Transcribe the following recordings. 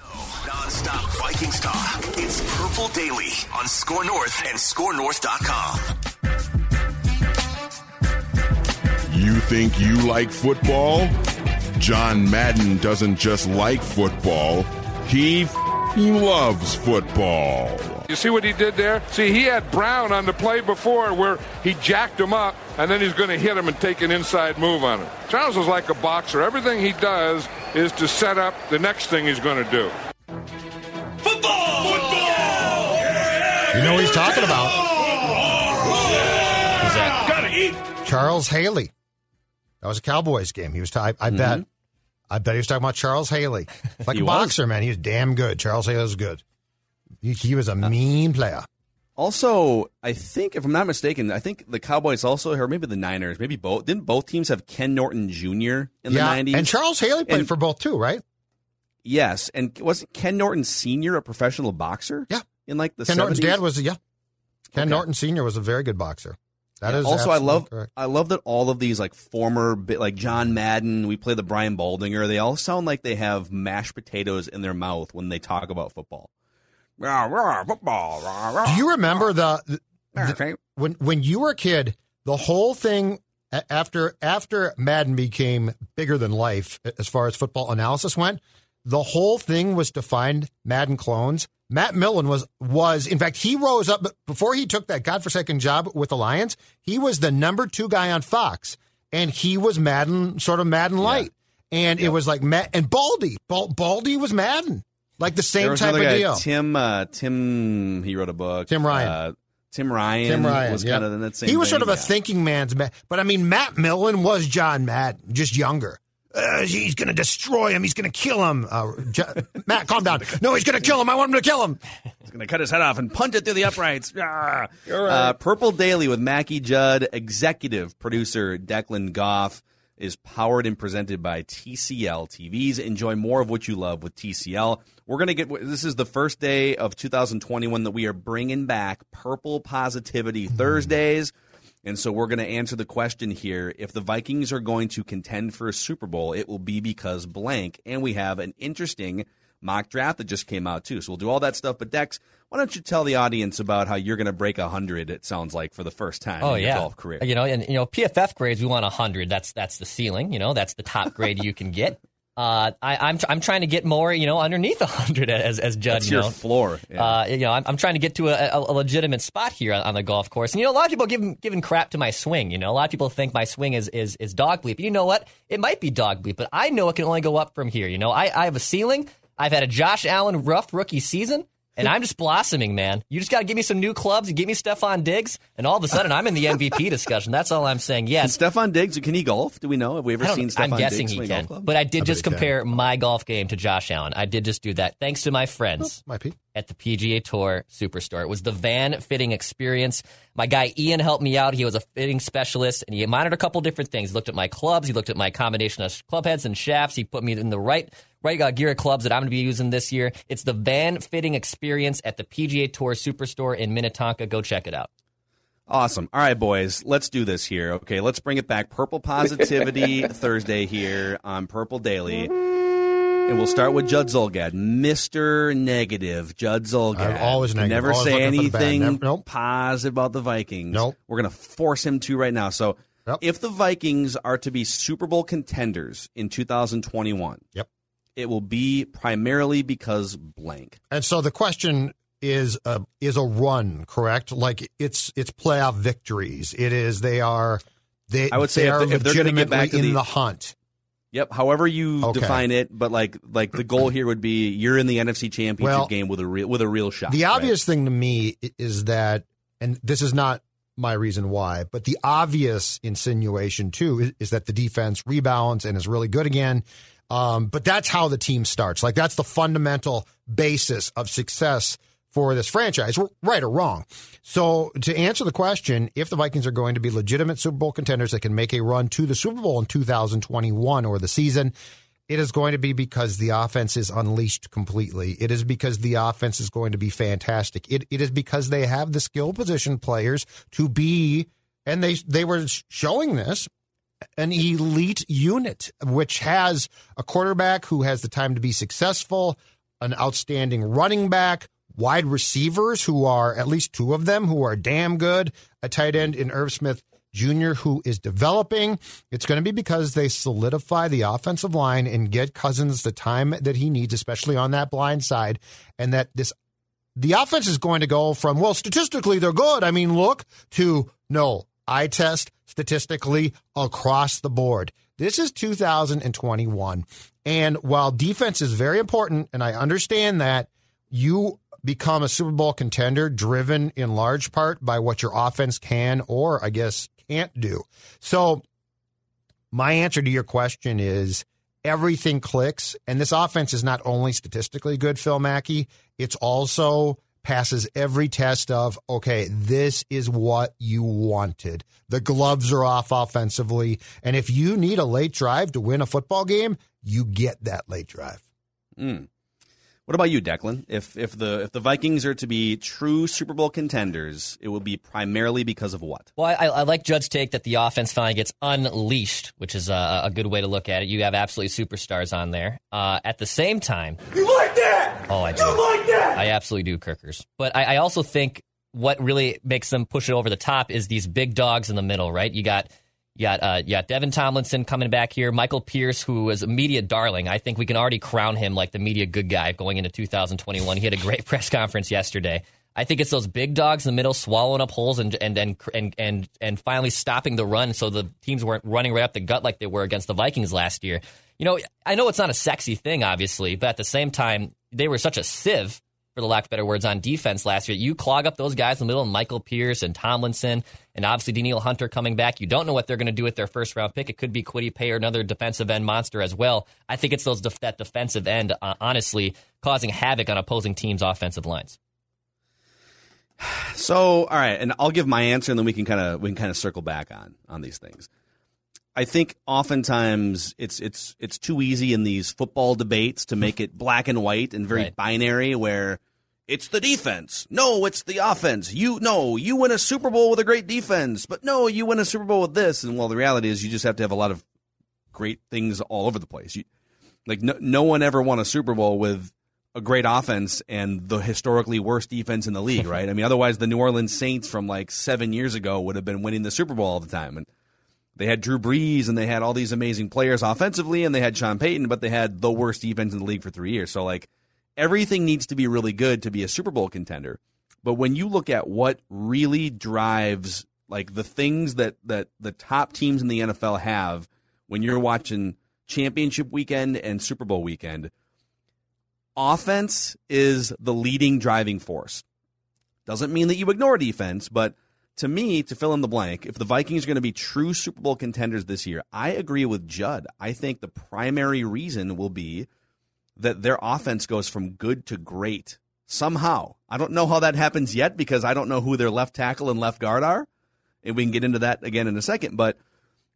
Non-stop Vikings talk. It's Purple Daily on Score North and ScoreNorth.com. You think you like football? John Madden doesn't just like football, he f***ing loves football. You see what he did there? See, he had Brown on the play before where he jacked him up, and then he's going to hit him and take an inside move on him. Charles is like a boxer. Everything he does is to set up the next thing he's going to do. Football! Football! You know what he's talking about. Who's that? Gotta eat. Charles Haley. That was a Cowboys game. He was. T- I, I bet. I bet he was talking about Charles Haley, like He a was. boxer, man. He was damn good. Charles Haley was good. He, he was a uh, mean player. Also, I think if I'm not mistaken, I think the Cowboys also, or maybe the Niners, maybe both. Didn't both teams have Ken Norton Jr. in yeah, the 90s? and Charles Haley played And- for both too, right? Yes, and wasn't Ken Norton Sr. a professional boxer? Yeah. in like the Ken 70s? Norton's dad was yeah. Ken Okay. Norton Senior was a very good boxer. That is also I love correct. I love that all of these like former like John Madden, we play the Brian Baldinger. They all sound like they have mashed potatoes in their mouth when they talk about football. Football. Do you remember the, the- when when you were a kid? The whole thing after after Madden became bigger than life as far as football analysis went. The whole thing was to find Madden clones. Matt Millen was was in fact he rose up before he took that godforsaken job with the Lions. He was the number two guy on Fox, and he was Madden sort of Madden light, and it was like Matt and Baldy. Baldy was Madden, like the There same was type of guy, deal. Tim uh, Tim he wrote a book. Tim Ryan. Uh, Tim Ryan. Tim Ryan was yeah. kind of in that same He was vein, sort of a yeah. thinking man's man, but I mean, Matt Millen was John Madden, just younger. Uh, he's going to destroy him. He's going to kill him. Uh, Jo- Matt, calm down. No, he's going to kill him. I want him to kill him. He's going to cut his head off and punch it through the uprights. Ah. uh, Purple Daily with Mackey Judd, executive producer Declan Goff, is powered and presented by TCL TVs. Enjoy more of what you love with TCL. We're going to get this is the first day of 2021 that we are bringing back Purple Positivity mm-hmm. Thursdays. And so we're going to answer the question here. If the Vikings are going to contend for a Super Bowl, it will be because blank. And we have an interesting mock draft that just came out too. So we'll do all that stuff. But Dex, why don't you tell the audience about how you're going to break 100, it sounds like, for the first time Oh in your yeah, golf career? You know, and you know, PFF grades we want hundred. That's that's the ceiling. You know, that's the top grade you can get. Uh, I, I'm I'm trying to get more. You know, underneath hundred as as Judd. That's you your know. floor. Yeah. Uh, you know, I'm, I'm trying to get to a, a, a legitimate spot here on, on the golf course. And you know, a lot of people give giving crap to my swing. You know, a lot of people think my swing is is is dog bleep. You know what? It might be dog bleep, but I know it can only go up from here. You know, I, I have a ceiling. I've had a Josh Allen rough rookie season. And I'm just blossoming, man. You just got to give me some new clubs. You give me Stefon Diggs, and all of a sudden I'm in the MVP discussion. That's all I'm saying. Can Yes, Stefon Diggs, can he golf? Do we know? Have we ever seen Stefon I'm guessing Diggs he swing a can, but I did bet just he can. compare my golf game to Josh Allen. I did just do that, thanks to my friends oh, Might be. at the PGA Tour Superstore. It was the van fitting experience. My guy Ian helped me out. He was a fitting specialist, and he monitored a couple different things. He looked at my clubs. He looked at my combination of club heads and shafts. He put me in the right right uh, gear of clubs that I'm going to be using this year. It's the van fitting experience at the PGA Tour Superstore in Minnetonka. Go check it out. Awesome. All right, boys, let's do this here. Okay, let's bring it back. Purple Positivity Thursday here on Purple Daily. And we'll start with Judd Zulgad, Mr. Negative. Judd Zulgad. I'm always negative, Never always say looking for the bad. anything Never- nope. positive about the Vikings. Nope. We're going to force him to right now. So, Yep. if the Vikings are to be Super Bowl contenders in 2021, Yep. It will be primarily because blank. And so the question is a is a run, correct? Like it's it's playoff victories. It is they are they I would say they if are they- if they're gonna get back in the- the hunt. Yep. However you Okay. define it, but like like the goal here would be you're in the NFC Championship Well, game with a real with a real shot. The right? obvious thing to me is that, and this is not my reason why, but the obvious insinuation too is, is that the defense rebounds and is really good again. Um, but that's how the team starts. Like that's the fundamental basis of success for this franchise, right or wrong. So to answer the question, if the Vikings are going to be legitimate Super Bowl contenders that can make a run to the Super Bowl in 2021 or the season, it is going to be because the offense is unleashed completely. It is because the offense is going to be fantastic. It, it is because they have the skill position players to be, and they they were showing this, an elite unit, which has a quarterback who has the time to be successful, an outstanding running back, wide receivers who are at least two of them who are damn good, a tight end in Irv Smith Jr. who is developing. It's going to be because they solidify the offensive line and get Cousins the time that he needs, especially on that blind side, and that this the offense is going to go from well statistically they're good. I mean, look to no eye test statistically across the board. This is 2021, and while defense is very important, and I understand that you become a Super Bowl contender driven in large part by what your offense can or I guess can't do. So my answer to your question is everything clicks and this offense is not only statistically good Phil Mackey, it's also passes every test of okay, this is what you wanted. The gloves are off offensively and if you need a late drive to win a football game, you get that late drive. Mm. What about you, Declan? If if the if the Vikings are to be true Super Bowl contenders, it will be primarily because of what? Well, I, I like Judd's take that the offense finally gets unleashed, which is a, a good way to look at it. You have absolutely superstars on there. Uh, at the same time, You like that? oh, I do. You like that? I absolutely do, Kirkers. But I, I also think what really makes them push it over the top is these big dogs in the middle, right? You got you got uh, you got Dalvin Tomlinson coming back here, Michael Pierce, who was a media darling. I think we can already crown him like the media good guy going into 2021. He had a great press conference yesterday. I think it's those big dogs in the middle swallowing up holes and and and and and, and finally stopping the run, so the teams weren't running right up the gut like they were against the Vikings last year. You know, I know it's not a sexy thing, obviously, but at the same time, they were such a sieve for the lack of better words, on defense last year. You clog up those guys in the middle, Michael Pierce and Tomlinson, and obviously Danielle Hunter coming back. You don't know what they're going to do with their first round pick. It could be Kwity Paye or another defensive end monster as well. I think it's those def- that defensive end, uh, honestly, causing havoc on opposing teams' offensive lines. So, all right, and I'll give my answer, and then we can kind of we can kind of circle back on on these things. I think oftentimes it's it's it's too easy in these football debates to make it black and white and very Right. binary, where it's the defense. No, it's the offense. You no, you win a Super Bowl with a great defense, but no, you win a Super Bowl with this. And well, the reality is, you just have to have a lot of great things all over the place. You, like no, no one ever won a Super Bowl with a great offense and the historically worst defense in the league, right? I mean, otherwise the New Orleans Saints from like seven years ago would have been winning the Super Bowl all the time. And they had Drew Brees and they had all these amazing players offensively and they had Sean Payton, but they had the worst defense in the league for three years. So like everything needs to be really good to be a Super Bowl contender. But when you look at what really drives like the things that that the top teams in the NFL have when you're watching championship weekend and Super Bowl weekend, offense is the leading driving force. Doesn't mean that you ignore defense, but to me, to fill in the blank, if the Vikings are going to be true Super Bowl contenders this year, I agree with Judd. I think the primary reason will be that their offense goes from good to great somehow. I don't know how that happens yet because I don't know who their left tackle and left guard are. And we can get into that again in a second. But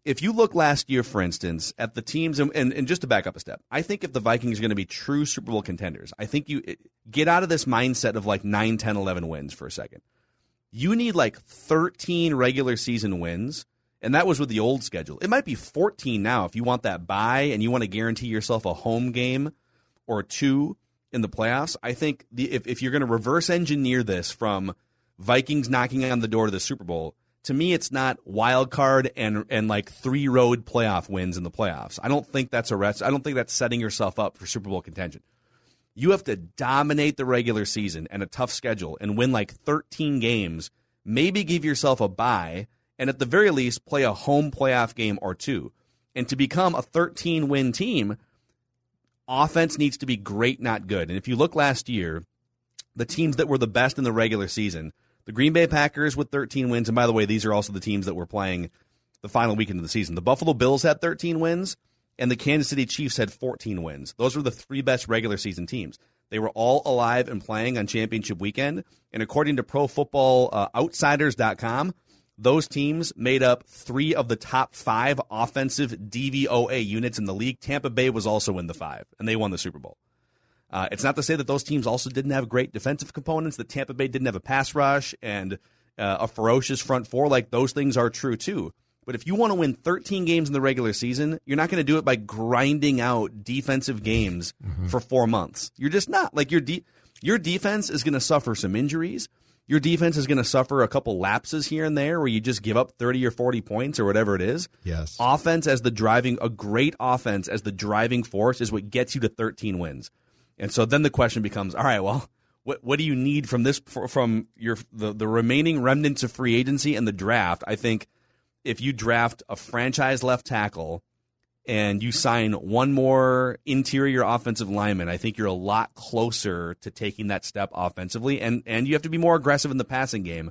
if you look last year, for instance, at the teams, and, and, and just to back up a step, I think if the Vikings are going to be true Super Bowl contenders, I think you eh, get out of this mindset of like 9, 10, 11 wins for a second. You need like 13 regular season wins, and that was with the old schedule. It might be 14 now if you want that bye and you want to guarantee yourself a home game or two in the playoffs. I think the, if, if you're going to reverse engineer this from Vikings knocking on the door to the Super Bowl to me, it's not wild card and and like three road playoff wins in the playoffs. I don't think that's a rest. I don't think that's setting yourself up for Super Bowl contention. You have to dominate the regular season and a tough schedule and win like 13 games. Maybe give yourself a bye and at the very least play a home playoff game or two. And to become a 13 win team, offense needs to be great, not good. And if you look last year, the teams that were the best in the regular season, the Green Bay Packers with 13 wins, and by the way, these are also the teams that were playing the final weekend of the season. The Buffalo Bills had 13 wins, and the Kansas City Chiefs had 14 wins. Those were the three best regular season teams. They were all alive and playing on championship weekend. And according to Pro Football uh, those teams made up three of the top five offensive DVOA units in the league. Tampa Bay was also in the five, and they won the Super Bowl. Uh, it's not to say that those teams also didn't have great defensive components, that Tampa Bay didn't have a pass rush and uh, a ferocious front four. Like those things are true too. But if you want to win 13 games in the regular season, you're not going to do it by grinding out defensive games mm-hmm. for four months. You're just not. Like your de- your defense is going to suffer some injuries. Your defense is going to suffer a couple lapses here and there where you just give up 30 or 40 points or whatever it is. Yes. Offense as the driving, a great offense as the driving force is what gets you to 13 wins. And so then the question becomes, all right, well, what what do you need from this from your the, the remaining remnants of free agency and the draft? I think if you draft a franchise left tackle and you sign one more interior offensive lineman, I think you're a lot closer to taking that step offensively and and you have to be more aggressive in the passing game.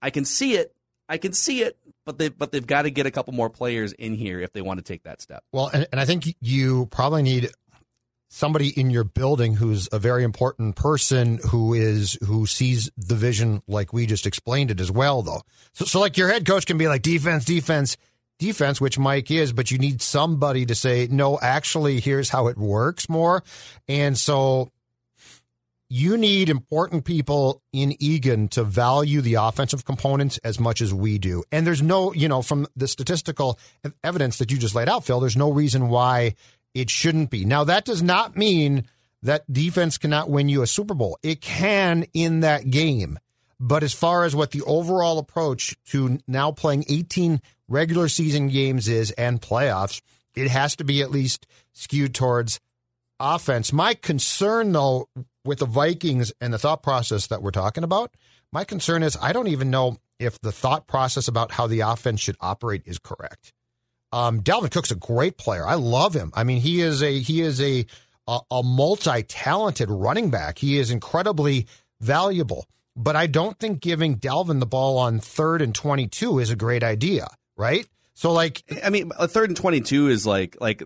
I can see it. I can see it, but they but they've got to get a couple more players in here if they want to take that step. Well, and, and I think you probably need somebody in your building who's a very important person who is who sees the vision like we just explained it as well though so, so like your head coach can be like defense defense defense which mike is but you need somebody to say no actually here's how it works more and so you need important people in Eagan to value the offensive components as much as we do. And there's no, you know, from the statistical evidence that you just laid out, Phil, there's no reason why it shouldn't be. Now, that does not mean that defense cannot win you a Super Bowl. It can in that game. But as far as what the overall approach to now playing 18 regular season games is and playoffs, it has to be at least skewed towards offense. My concern, though, with the Vikings and the thought process that we're talking about, my concern is I don't even know if the thought process about how the offense should operate is correct. Um, Dalvin Cook's a great player. I love him. I mean, he is a he is a a, a multi talented running back. He is incredibly valuable. But I don't think giving Dalvin the ball on third and twenty two is a great idea, right? So like, I mean, a third and twenty two is like like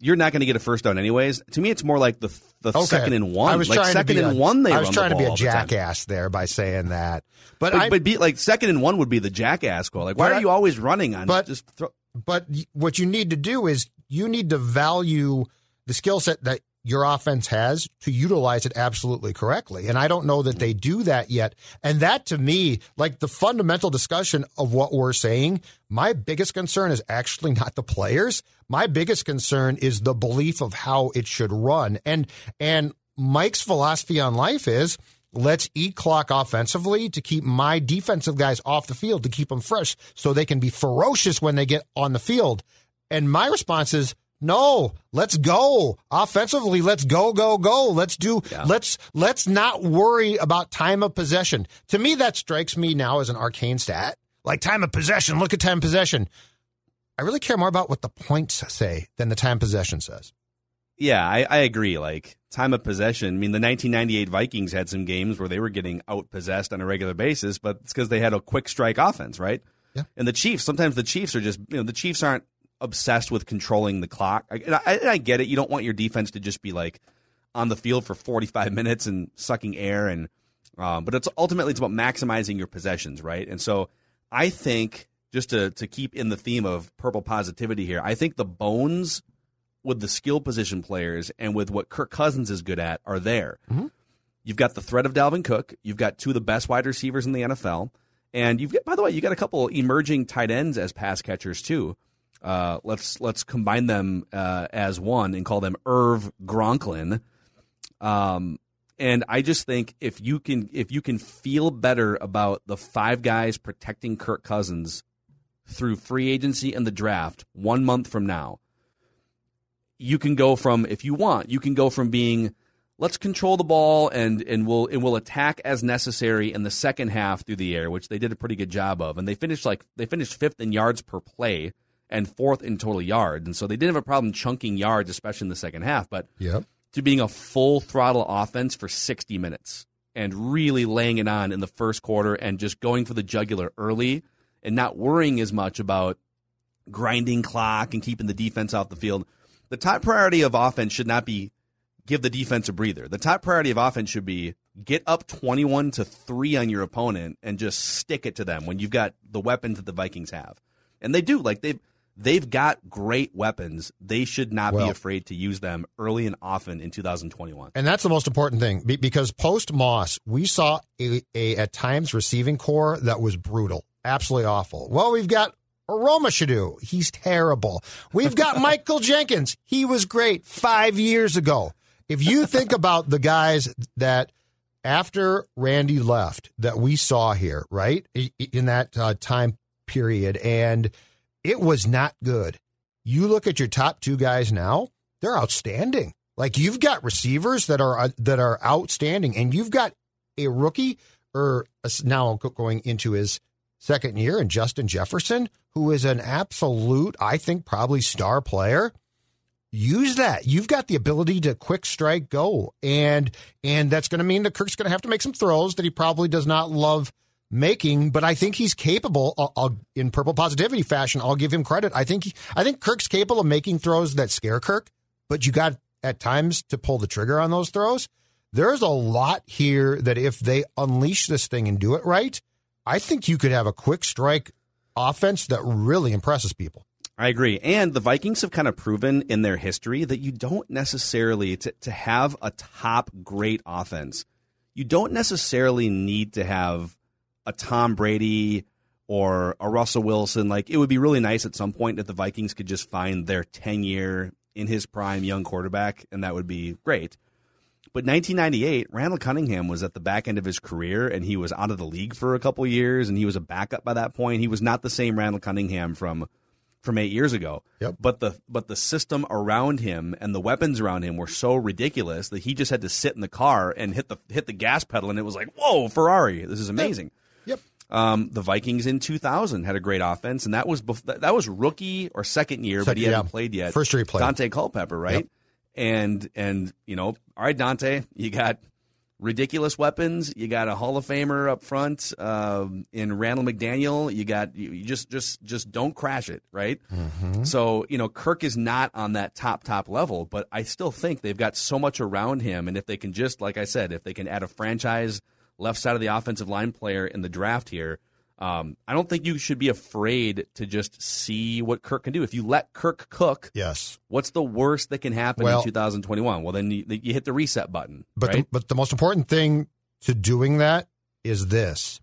you're not going to get a first down anyways. To me, it's more like the the okay. second and one. I was like trying second to be and a, one. They I was trying to be a jackass the there by saying that, but but, but be, like second and one would be the jackass call. Like, why are you always running on? But just throw, but what you need to do is you need to value the skill set that your offense has to utilize it absolutely correctly. And I don't know that they do that yet. And that to me, like the fundamental discussion of what we're saying, my biggest concern is actually not the players. My biggest concern is the belief of how it should run. And and Mike's philosophy on life is Let's eat clock offensively to keep my defensive guys off the field to keep them fresh so they can be ferocious when they get on the field. And my response is no, let's go. Offensively, let's go, go, go. Let's do yeah. let's let's not worry about time of possession. To me, that strikes me now as an arcane stat. Like time of possession, look at time possession. I really care more about what the points say than the time possession says. Yeah, I, I agree. Like time of possession. I mean, the 1998 Vikings had some games where they were getting out possessed on a regular basis, but it's because they had a quick strike offense, right? Yeah. And the Chiefs, sometimes the Chiefs are just, you know, the Chiefs aren't obsessed with controlling the clock. I, I, I get it. You don't want your defense to just be like on the field for 45 minutes and sucking air, and um, but it's ultimately it's about maximizing your possessions, right? And so I think just to to keep in the theme of purple positivity here, I think the bones with the skill position players and with what Kirk Cousins is good at are there. Mm-hmm. You've got the threat of Dalvin Cook. You've got two of the best wide receivers in the NFL. And you've got, by the way, you got a couple emerging tight ends as pass catchers too. Uh, let's let's combine them uh, as one and call them Irv Gronklin. Um, And I just think if you can if you can feel better about the five guys protecting Kirk Cousins through free agency and the draft one month from now, you can go from if you want, you can go from being let's control the ball and and we'll and we'll attack as necessary in the second half through the air, which they did a pretty good job of. And they finished like they finished fifth in yards per play and fourth in total yards. And so they didn't have a problem chunking yards, especially in the second half. But Yep. to being a full throttle offense for 60 minutes and really laying it on in the first quarter and just going for the jugular early and not worrying as much about grinding clock and keeping the defense off the field. The top priority of offense should not be give the defense a breather. The top priority of offense should be get up 21 to 3 on your opponent and just stick it to them when you've got the weapons that the Vikings have. And they do. Like they've they've got great weapons. They should not be afraid to use them early and often in 2021. And that's the most important thing because post Moss, we saw a, a at times receiving corps that was brutal, absolutely awful. Well, we've got Aromashodu. He's terrible. We've got Michael Jenkins. He was great five years ago. If you think about the guys that after Randy left that we saw here, right in that uh, time period, and it was not good. You look at your top two guys now; they're outstanding. Like you've got receivers that are uh, that are outstanding, and you've got a rookie or now going into his second year, and Justin Jefferson, who is an absolute, I think, probably star player. Use that. You've got the ability to quick strike go, and and that's going to mean that Kirk's going to have to make some throws that he probably does not love making, but I think he's capable. I'll, I'll, in purple positivity fashion, I'll give him credit. I think he, I think Kirk's capable of making throws that scare Kirk, but you got at times to pull the trigger on those throws. There's a lot here that if they unleash this thing and do it right, I think you could have a quick strike offense that really impresses people. I agree. And the Vikings have kind of proven in their history that you don't necessarily, to, to have a top great offense, you don't necessarily need to have a Tom Brady or a Russell Wilson. Like, it would be really nice at some point that the Vikings could just find their 10 year in his prime young quarterback, and that would be great. But 1998, Randall Cunningham was at the back end of his career, and he was out of the league for a couple years, and he was a backup by that point. He was not the same Randall Cunningham from from eight years ago. Yep. But the but the system around him and the weapons around him were so ridiculous that he just had to sit in the car and hit the hit the gas pedal, and it was like, whoa, Ferrari, this is amazing. Um, the Vikings in 2000 had a great offense, and that was bef- that was rookie or second year, but Second- he hadn't played yet. First year he played. Daunte Culpepper, right? Yep. And and you know, all right, Daunte, you got ridiculous weapons. You got a Hall of Famer up front um, in Randall McDaniel. You got you, you just just just don't crash it, right? So you know, Kirk is not on that top top level, but I still think they've got so much around him, and if they can just like I said, if they can add a franchise left side of the offensive line player in the draft here. Um, I don't think you should be afraid to just see what Kirk can do. If you let Kirk cook, Yes. what's the worst that can happen Well- in 2021? Well, then you, you hit the reset button, But right? the, but the most important thing to doing that is this.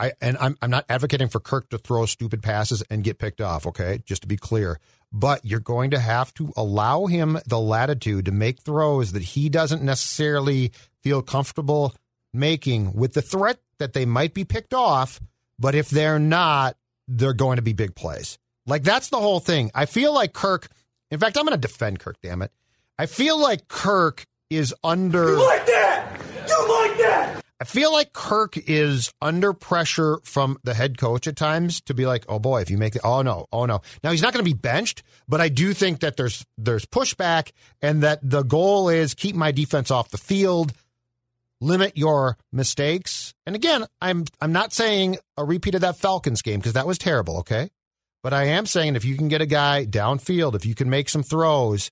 I and I'm I'm not advocating for Kirk to throw stupid passes and get picked off, okay? Just to be clear. But you're going to have to allow him the latitude to make throws that he doesn't necessarily feel comfortable making with the threat that they might be picked off, but if they're not, they're going to be big plays. Like that's the whole thing. I feel like Kirk in fact, I'm going to defend Kirk, damn it. I feel like Kirk is under You like that? You like that? I feel like Kirk is under pressure from the head coach at times to be like, "Oh boy, if you make the oh no, oh no." Now he's not going to be benched, but I do think that there's there's pushback and that the goal is keep my defense off the field, limit your mistakes. And again, I'm I'm not saying a repeat of that Falcons game because that was terrible, okay? But I am saying if you can get a guy downfield, if you can make some throws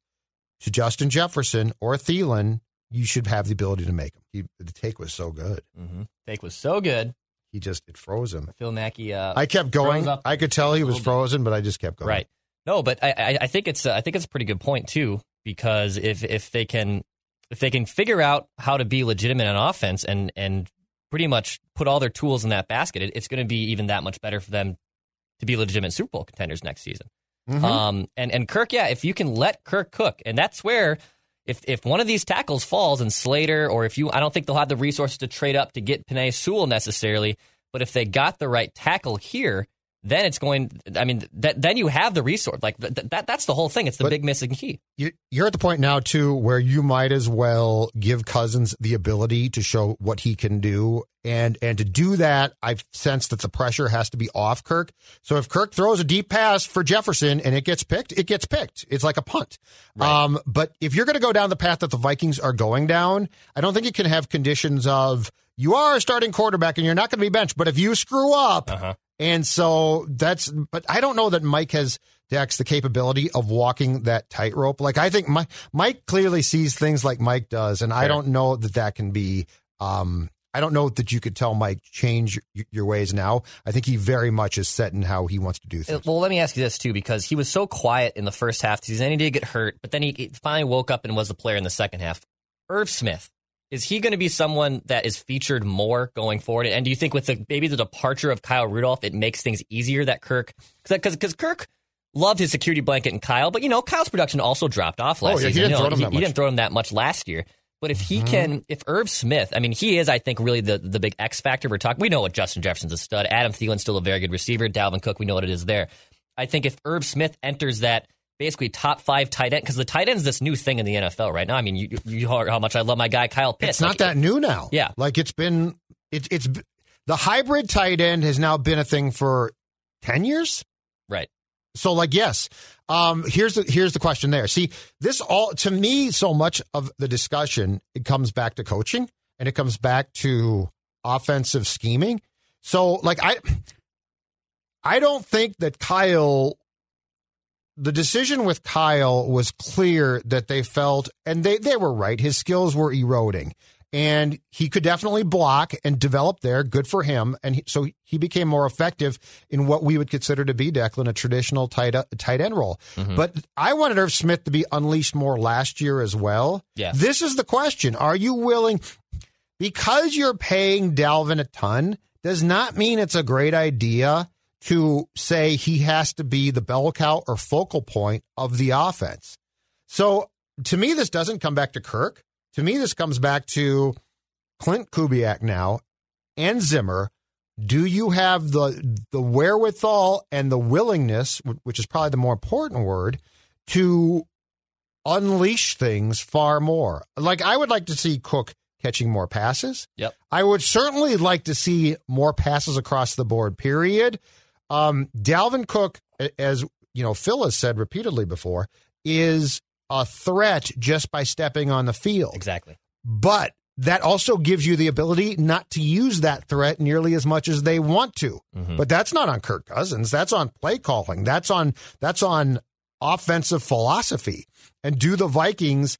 to Justin Jefferson or Thielen, you should have the ability to make them. He, the take was so good. Mm-hmm. Take was so good. He just it froze him. Phil Mackey. Uh, I kept going. I could tell he was frozen, but I just kept going. Right. No, but I, I, I think it's I think it's a pretty good point too because if if they can if they can figure out how to be legitimate on offense and and pretty much put all their tools in that basket, it, it's going to be even that much better for them to be legitimate Super Bowl contenders next season. Mhm. Um, and and Kirk, yeah, if you can let Kirk cook, and that's where if if one of these tackles falls and Slater, or if you, I don't think they'll have the resources to trade up to get Penei Sewell necessarily. But if they got the right tackle here, then it's going. I mean, that, then you have the resource. Like th- that. That's the whole thing. It's the But- big missing key. You- You're at the point now too where you might as well give Cousins the ability to show what he can do, and and to do that, I've sensed that the pressure has to be off Kirk. So if Kirk throws a deep pass for Jefferson and it gets picked, it gets picked. It's like a punt. Um, but if you're going to go down the path that the Vikings are going down, I don't think you can have conditions of you are a starting quarterback and you're not going to be benched. But if you screw up, and so that's, but I don't know that Mike has, Dex, the capability of walking that tightrope. Like I think Mike, Mike clearly sees things like Mike does. And I don't know that that can be, um, I don't know that you could tell Mike change your ways now. I think he very much is set in how he wants to do Uh, things. Well, let me ask you this too, because he was so quiet in the first half of the season, and he did get hurt, but then he he finally woke up and was the player in the second half. Irv Smith, is he going to be someone that is featured more going forward? And do you think with the maybe the departure of Kyle Rudolph, it makes things easier that Kirk, because because Kirk loved his security blanket and Kyle, but you know Kyle's production also dropped off oh, last Oh, yeah, he didn't You know, throw him he, that he much. didn't throw him that much last year. But if he mm-hmm. can, if Irv Smith, I mean, he is, I think, really the the big X factor. We're talking. We know what Justin Jefferson's a stud. Adam Thielen's still a very good receiver. Dalvin Cook, we know what it is there. I think if Irv Smith enters that basically top five tight end, because the tight end is this new thing in the NFL right now. I mean, you you heard how much I love my guy Kyle Pitts. It's not Like, that new now. Yeah. Like it's been, it, it's the hybrid tight end has now been a thing for 10 years. right. So like yes, um, here's the here's the question there. See this all to me so much of the discussion it comes back to coaching and it comes back to offensive scheming. So like I I don't think that Kyle the decision with Kyle was clear that they felt and they they were right his skills were eroding. And he could definitely block and develop there good for him. And he, so he became more effective in what we would consider to be Declan a traditional tight tight end role. Mm-hmm. But I wanted Irv Smith to be unleashed more last year as well. Yes. this is the question. Are you willing because you're paying Dalvin a ton does not mean it's a great idea to say he has to be the bell cow or focal point of the offense. So to me, this doesn't come back to Kirk. To me, this comes back to Klint Kubiak now and Zimmer. Do you have the the wherewithal and the willingness, which is probably the more important word, to unleash things far more? Like I would like to see Cook catching more passes. Yep. I would certainly like to see more passes across the board, period. Um, Dalvin Cook, as you know, Phil has said repeatedly before, is a threat just by stepping on the field. Exactly. But that also gives you the ability not to use that threat nearly as much as they want to. But that's not on Kirk Cousins. That's on play calling. That's on that's on offensive philosophy. And do the Vikings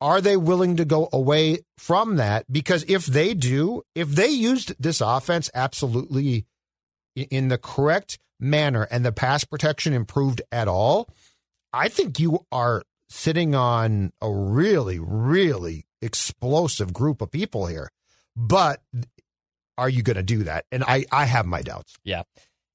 are they willing to go away from that? Because if they do, if they used this offense absolutely in the correct manner and the pass protection improved at all, I think you are sitting on a really, really explosive group of people here. But are you going to do that? And I, I have my doubts. Yeah,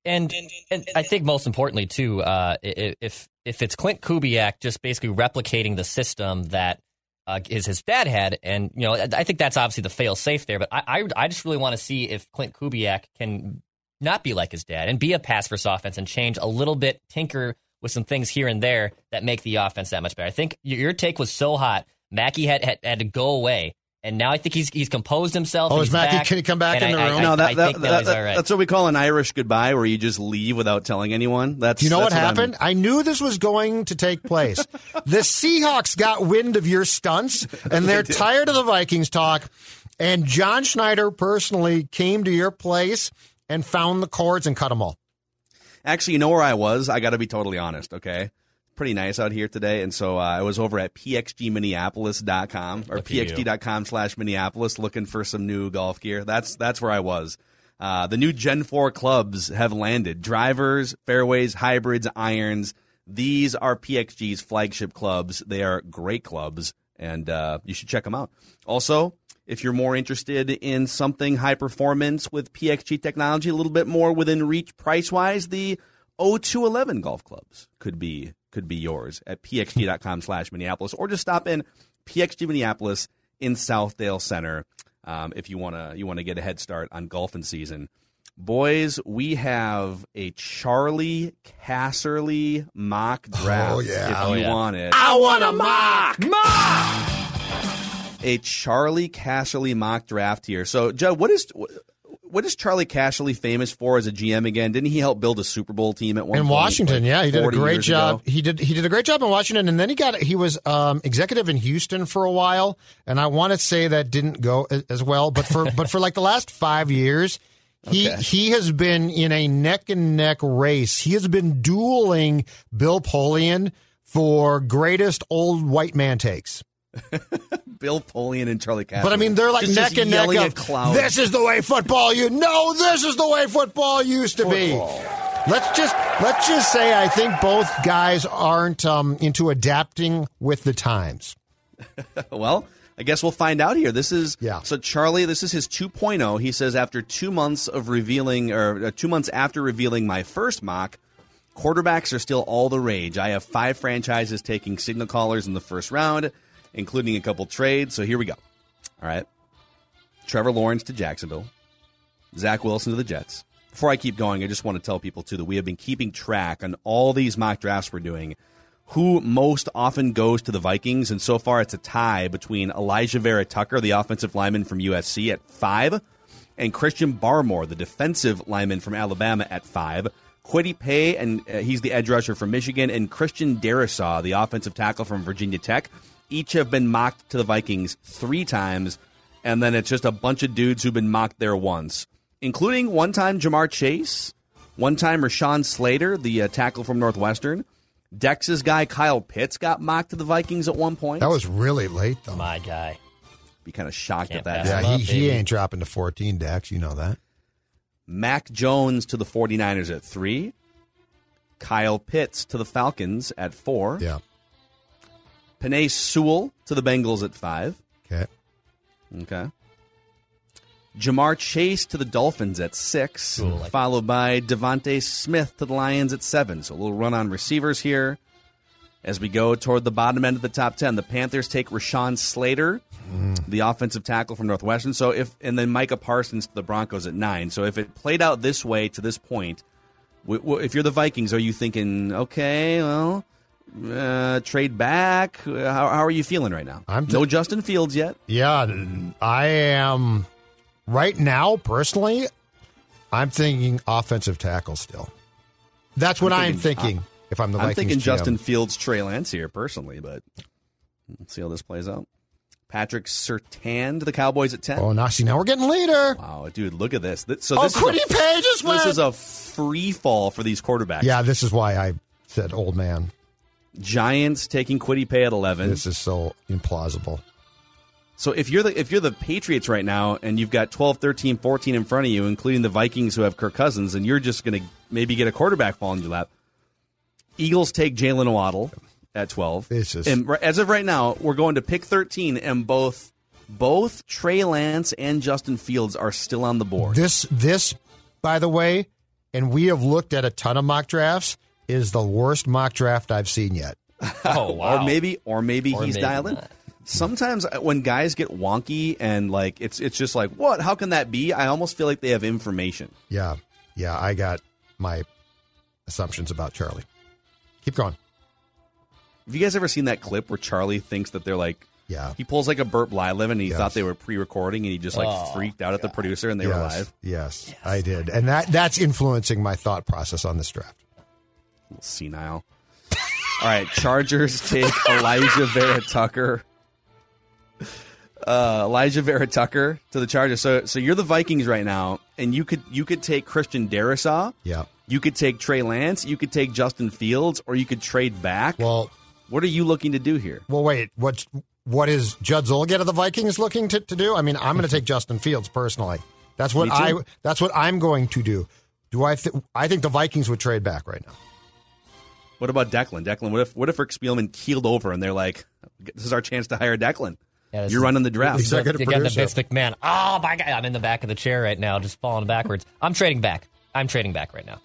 and and I think most importantly too, uh, if if it's Klint Kubiak just basically replicating the system that uh, is his dad had, and you know, I think that's obviously the fail safe there. But I I, I just really want to see if Klint Kubiak can not be like his dad and be a pass first offense and change a little bit, tinker with some things here and there that make the offense that much better. I think your, your take was so hot. Mackey had, had had to go away. And now I think he's he's composed himself. Oh, is he's Mackey- can he come back in the I- room? I, no, I, that, that, that- he's that's what we call an Irish goodbye, where you just leave without telling anyone. That's you know that's what I'm- happened? I knew this was going to take place. the Seahawks got wind of your stunts, and they're tired of the Vikings talk. And John Schneider personally came to your place and found the cords and cut them all. Actually, you know where I was? I got to be totally honest, okay? Pretty nice out here today. And so uh, I was over at pxgminneapolis.com or Look at you. pxg.com slash Minneapolis looking for some new golf gear. That's, that's where I was. Uh, the new Gen 4 clubs have landed drivers, fairways, hybrids, irons. These are PXG's flagship clubs. They are great clubs, and uh, you should check them out. Also, if you're more interested in something high performance with PXG technology, a little bit more within reach price wise, the O211 golf clubs could be could be yours at pxg.com slash Minneapolis, or just stop in PXG Minneapolis in Southdale Center um, if you want to you want to get a head start on golfing season. Boys, we have a Charley Casserly mock draft. Oh, yeah. if Oh, you yeah. want it. I want a mock. mock. A Charley Casserly mock draft here. So, Joe, what is what is Charley Casserly famous for as a GM again? Didn't he help build a Super Bowl team at one in point, Washington. like yeah, he did a great job. ago? He did he did a great job in Washington, and then he got he was um, executive in Houston for a while, and I want to say that didn't go as well. But for but for like the last five years. He Okay. he has been in a neck and neck race. He has been dueling Bill Polian for greatest old white man takes. Bill Polian and Charley Casserly. But I mean, they're like Just- neck just and neck. Of, clouds. this is the way football. You know, this is the way football used to be. Let's just let's just say I think both guys aren't um, into adapting with the times. well, I guess we'll find out here. This is Yeah. So Charley, this is his 2.0. He says after two months of revealing, or uh, two months after revealing my first mock, quarterbacks are still all the rage. I have five franchises taking signal callers in the first round, including a couple trades. So here we go. All right, Trevor Lawrence to Jacksonville, Zach Wilson to the Jets. Before I keep going, I just want to tell people too that we have been keeping track on all these mock drafts we're doing who most often goes to the Vikings, and so far it's a tie between Alijah Vera Tucker, the offensive lineman from USC, at five, and Christian Barmore, the defensive lineman from Alabama, at five. Kwity Paye, and uh, he's the edge rusher from Michigan, and Christian Darrisaw, the offensive tackle from Virginia Tech, each have been mocked to the Vikings three times, and then it's just a bunch of dudes who've been mocked there once, including one time Ja'Marr Chase, one time Rashawn Slater, the uh, tackle from Northwestern. Dex's guy Kyle Pitts got mocked to the Vikings at one point. That was really late, though. My guy. be kind of shocked Can't at that. yeah, him he, up, he ain't dropping to 14, Dex. You know that. Mac Jones to the 49ers at three. Kyle Pitts to the Falcons at four. Yeah. Penei Sewell to the Bengals at five. Okay. Okay. Ja'Marr Chase to the Dolphins at six, Ooh, like- followed by DeVonta Smith to the Lions at seven. So a little run on receivers here. As we go toward the bottom end of the top ten, the Panthers take Rashawn Slater, mm. the offensive tackle from Northwestern. So if and then Micah Parsons to the Broncos at nine. So if it played out this way to this point, if you're the Vikings, are you thinking, okay, well, uh, trade back? How, how are you feeling right now? I'm no Justin Fields yet. Yeah, I am right now personally. I'm thinking offensive tackle still. That's what I'm I'm thinking- thinking. if I'm the I'm Vikings thinking GM. Justin Fields, Trey Lance here personally, but let's see how this plays out. Patrick Surtain to the Cowboys at ten. Oh, now see, now we're getting later. Wow, dude, look at this. Th- So Oh, this is Kwity a, Paye just went. this is a free fall for these quarterbacks. yeah, this is why I said old man. Giants taking Kwity Paye at eleven. This is so implausible. So if you're the if you're the Patriots right now and you've got 12, 13, 14 in front of you, including the Vikings who have Kirk Cousins, and you're just going to maybe get a quarterback fall in your lap. Eagles take Jaylen Waddle at 12. This is- and as of right now, we're going to pick 13 and both both Trey Lance and Justin Fields are still on the board. This, this, by the way, and we have looked at a ton of mock drafts. Is the worst mock draft I've seen yet. Oh wow. Or maybe or maybe Or he's maybe dialed in. not. Sometimes uh, when guys get wonky and like it's it's just like, "What? How can that be?" I almost feel like they have information. Yeah, yeah, I got my assumptions about Charley. Keep going. Have you guys ever seen that clip where Charley thinks that they're like, Yeah. he pulls like a Burt Blyleven and he Yes. thought they were pre-recording and he just like Oh, freaked out at the producer and they were yes, live. yes, I did, and that that's influencing my thought process on this draft. Senile. All right, Chargers take Alijah Vera Tucker. Uh, Alijah Vera Tucker to the Chargers. So, so you're the Vikings right now, and you could you could take Christian Darrisaw, Yeah. you could take Trey Lance, you could take Justin Fields, or you could trade back. Well, what are you looking to do here? well, wait. What what is Judd Zulgad of the Vikings looking to, to do? I mean, I'm going to take Justin Fields personally. That's what I. That's what I'm going to do. Do I? Th- I think the Vikings would trade back right now. What about Declan? Declan, what if what if Rick Spielman keeled over and they're like, "This is our chance to hire Declan. Yeah, You're running the draft." Executive Again, the producer. Vince McMahon. Oh my god, I'm in the back of the chair right now, just falling backwards. I'm trading back. I'm trading back right now.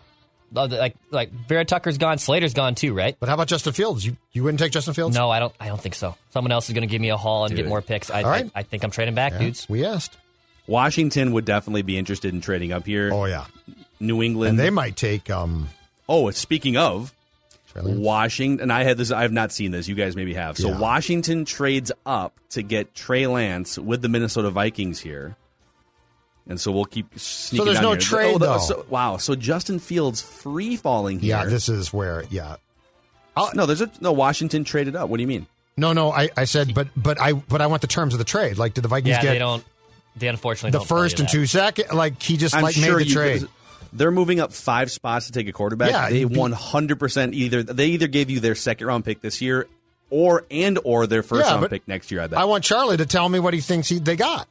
Like like Vera Tucker's gone, Slater's gone too, right? But how about Justin Fields? You you wouldn't take Justin Fields? No, I don't. I don't think so. Someone else is going to give me a haul and get more picks. I, All right. I, I think I'm trading back, Yeah, dudes. We asked. Washington would definitely be interested in trading up here. Oh yeah, New England. and they might take um. oh, speaking of Trey Lance. Washington, and I had this. I have not seen this. You guys maybe have. So Yeah. Washington trades up to get Trey Lance with the Minnesota Vikings here, and so we'll keep sneaking. there's down no here. trade, Oh, the- though. so- wow. So Justin Fields free falling here. Yeah, this is where yeah. Oh no, there's a no. Washington traded up. What do you mean? No, no, I, I said, but but I but I want the terms of the trade. Like, did the Vikings Yeah, get they don't. They unfortunately the don't first and that. two second? Like he just I'm like sure made the trade. could- They're moving up five spots to take a quarterback. Yeah, they 100 percent either they either gave you their second round pick this year, or and or their first Yeah, round pick next year. I bet. I want Charley to tell me what he thinks he, they got.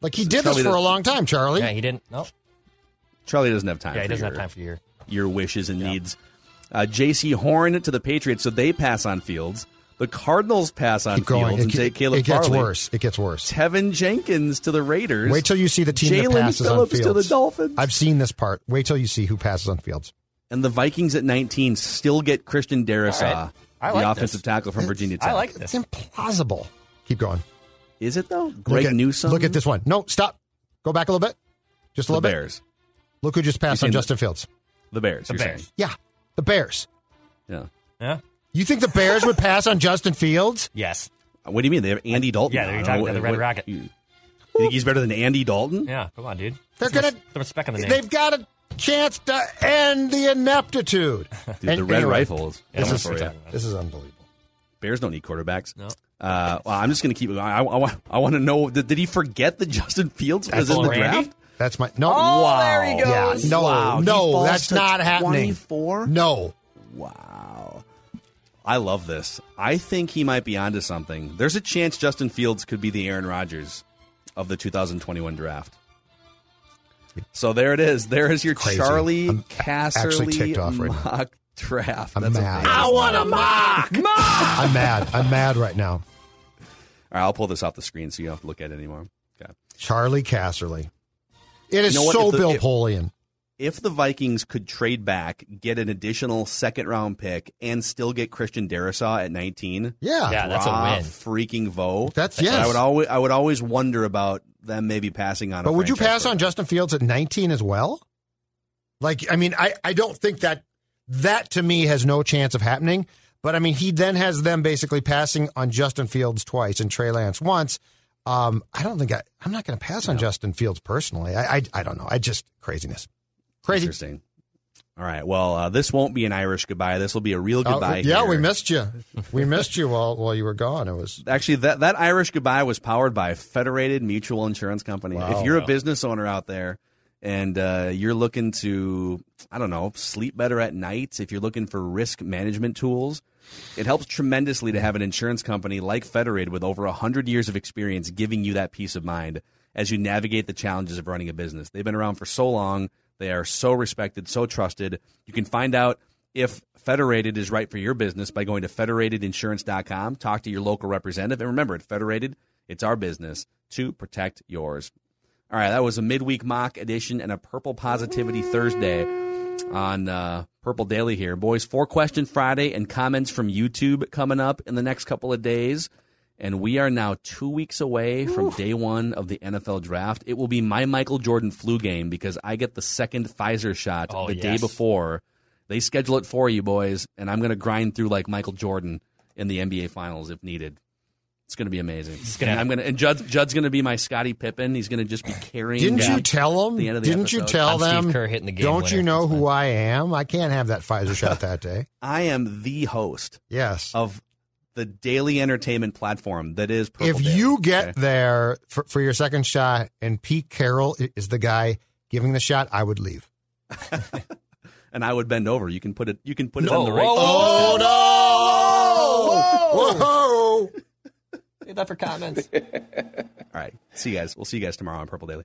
Like he did Charley this for a long time, Charley. Yeah, he didn't. No. Charley doesn't have time. Yeah, he for doesn't your, have time for your. your wishes and needs. Uh, Jaycee Horn to the Patriots, so they pass on Fields. The Cardinals pass on Keep. Fields It, and ge- take Caleb it gets Farley. worse. It gets worse. Teven Jenkins to the Raiders. Wait till you see the team that Jaelan passes Phillips on to the Dolphins. I've seen this part. Wait till you see who passes on Fields. and the Vikings at 19 still get Christian Darrisaw, All right. I the like offensive this. tackle from Virginia Tech. I like this. It's implausible. Keep going. Is it though? Look Greg at, Newsome. Look at this one. No, stop. Go back a little bit. Just a The little bit. Bears. Look who just passed on seen the- Justin Fields. The Bears. The you're Bears. saying. Yeah, the Bears. Yeah. Yeah. You think the Bears would pass on Justin Fields? Yes. What do you mean? They have Andy Dalton. Yeah, they're talking about the Red what- Rocket. You, you think he's better than Andy Dalton? Yeah. Come on, dude. They're Some gonna- res- some respect on the name. They've got a chance to end the ineptitude. Dude, And the Red anyway, Rifles. Yeah, This is, what we're talking about. this is unbelievable. Bears don't need quarterbacks. No. Uh, well, I'm just going to keep. I, I, want. I want to know. Did, did he forget that Justin Fields was in the Randy? draft? That's my no. Oh, Wow. there he Yeah, no, Wow, no, that's not happening. 24? No, Wow. I love this. I think he might be onto something. There's a chance Justin Fields could be the Aaron Rodgers of the 2021 draft. So there it is. There is your Crazy. Charley I'm Casserly ticked off right now. mock draft. I'm That's mad. amazing. I want a mock. mock. I'm mad. I'm mad right now. All right, I'll pull this off the screen so you don't have to look at it anymore. Okay. Charley Casserly. It is You know so the- Bill if- Polian. If the Vikings could trade back, get an additional second round pick, and still get Christian Darrisaw at 19, Yeah. Yeah, that's a win. Freaking Vo. That's- But yes. I would always I would always wonder about them maybe passing on. a But would you pass on. Justin Fields at 19 as well? Like, I mean, I, I don't think that that to me has no chance of happening. But I mean, he then has them basically passing on Justin Fields twice and Trey Lance once. Um, I don't think I, I'm not going to pass on Justin Fields personally. I, I, I don't know. I just craziness, crazy. Interesting. All right. Well, uh, this won't be an Irish goodbye. This will be a real Uh, goodbye. yeah, here. we missed you. We missed you while while you were gone. It was Actually, that, that Irish goodbye was powered by Federated Mutual Insurance Company. Wow. if you're a business owner out there and uh, you're looking to, I don't know, sleep better at night, if you're looking for risk management tools, it helps tremendously to have an insurance company like Federated with over 100 years of experience giving you that peace of mind as you navigate the challenges of running a business. They've been around for so long. They are so respected, so trusted. You can find out if Federated is right for your business by going to federatedinsurance.com, talk to your local representative, and remember at Federated, it's our business to protect yours. All right, that was a midweek mock edition and a Purple Positivity Thursday on uh, Purple Daily here. Boys, four question Friday and comments from YouTube coming up in the next couple of days. And we are now two weeks away from day one of the NFL draft. It will be my Michael Jordan flu game because I get the second Pfizer shot Oh, the day before. They schedule it for you, boys, and I'm going to grind through like Michael Jordan in the NBA Finals if needed. It's going to be amazing. gonna- and I'm going to and Judd, Judd's going to be my Scottie Pippen. He's going to just be carrying. Didn't you tell them? the end of the Didn't you tell I'm Steve them? Kerr hitting the game Don't you know That's who I am? I can't have that Pfizer shot that day. I am the host Yes. of the daily entertainment platform that is Purple if Daily. you get Okay? there for, for your second shot and Pete Carroll is the guy giving the shot, I would leave. and I would bend over. You can put it. You can put it No, on the right. whoa, Oh, no! Whoa! Save that for comments. All right. See you guys. We'll see you guys tomorrow on Purple Daily.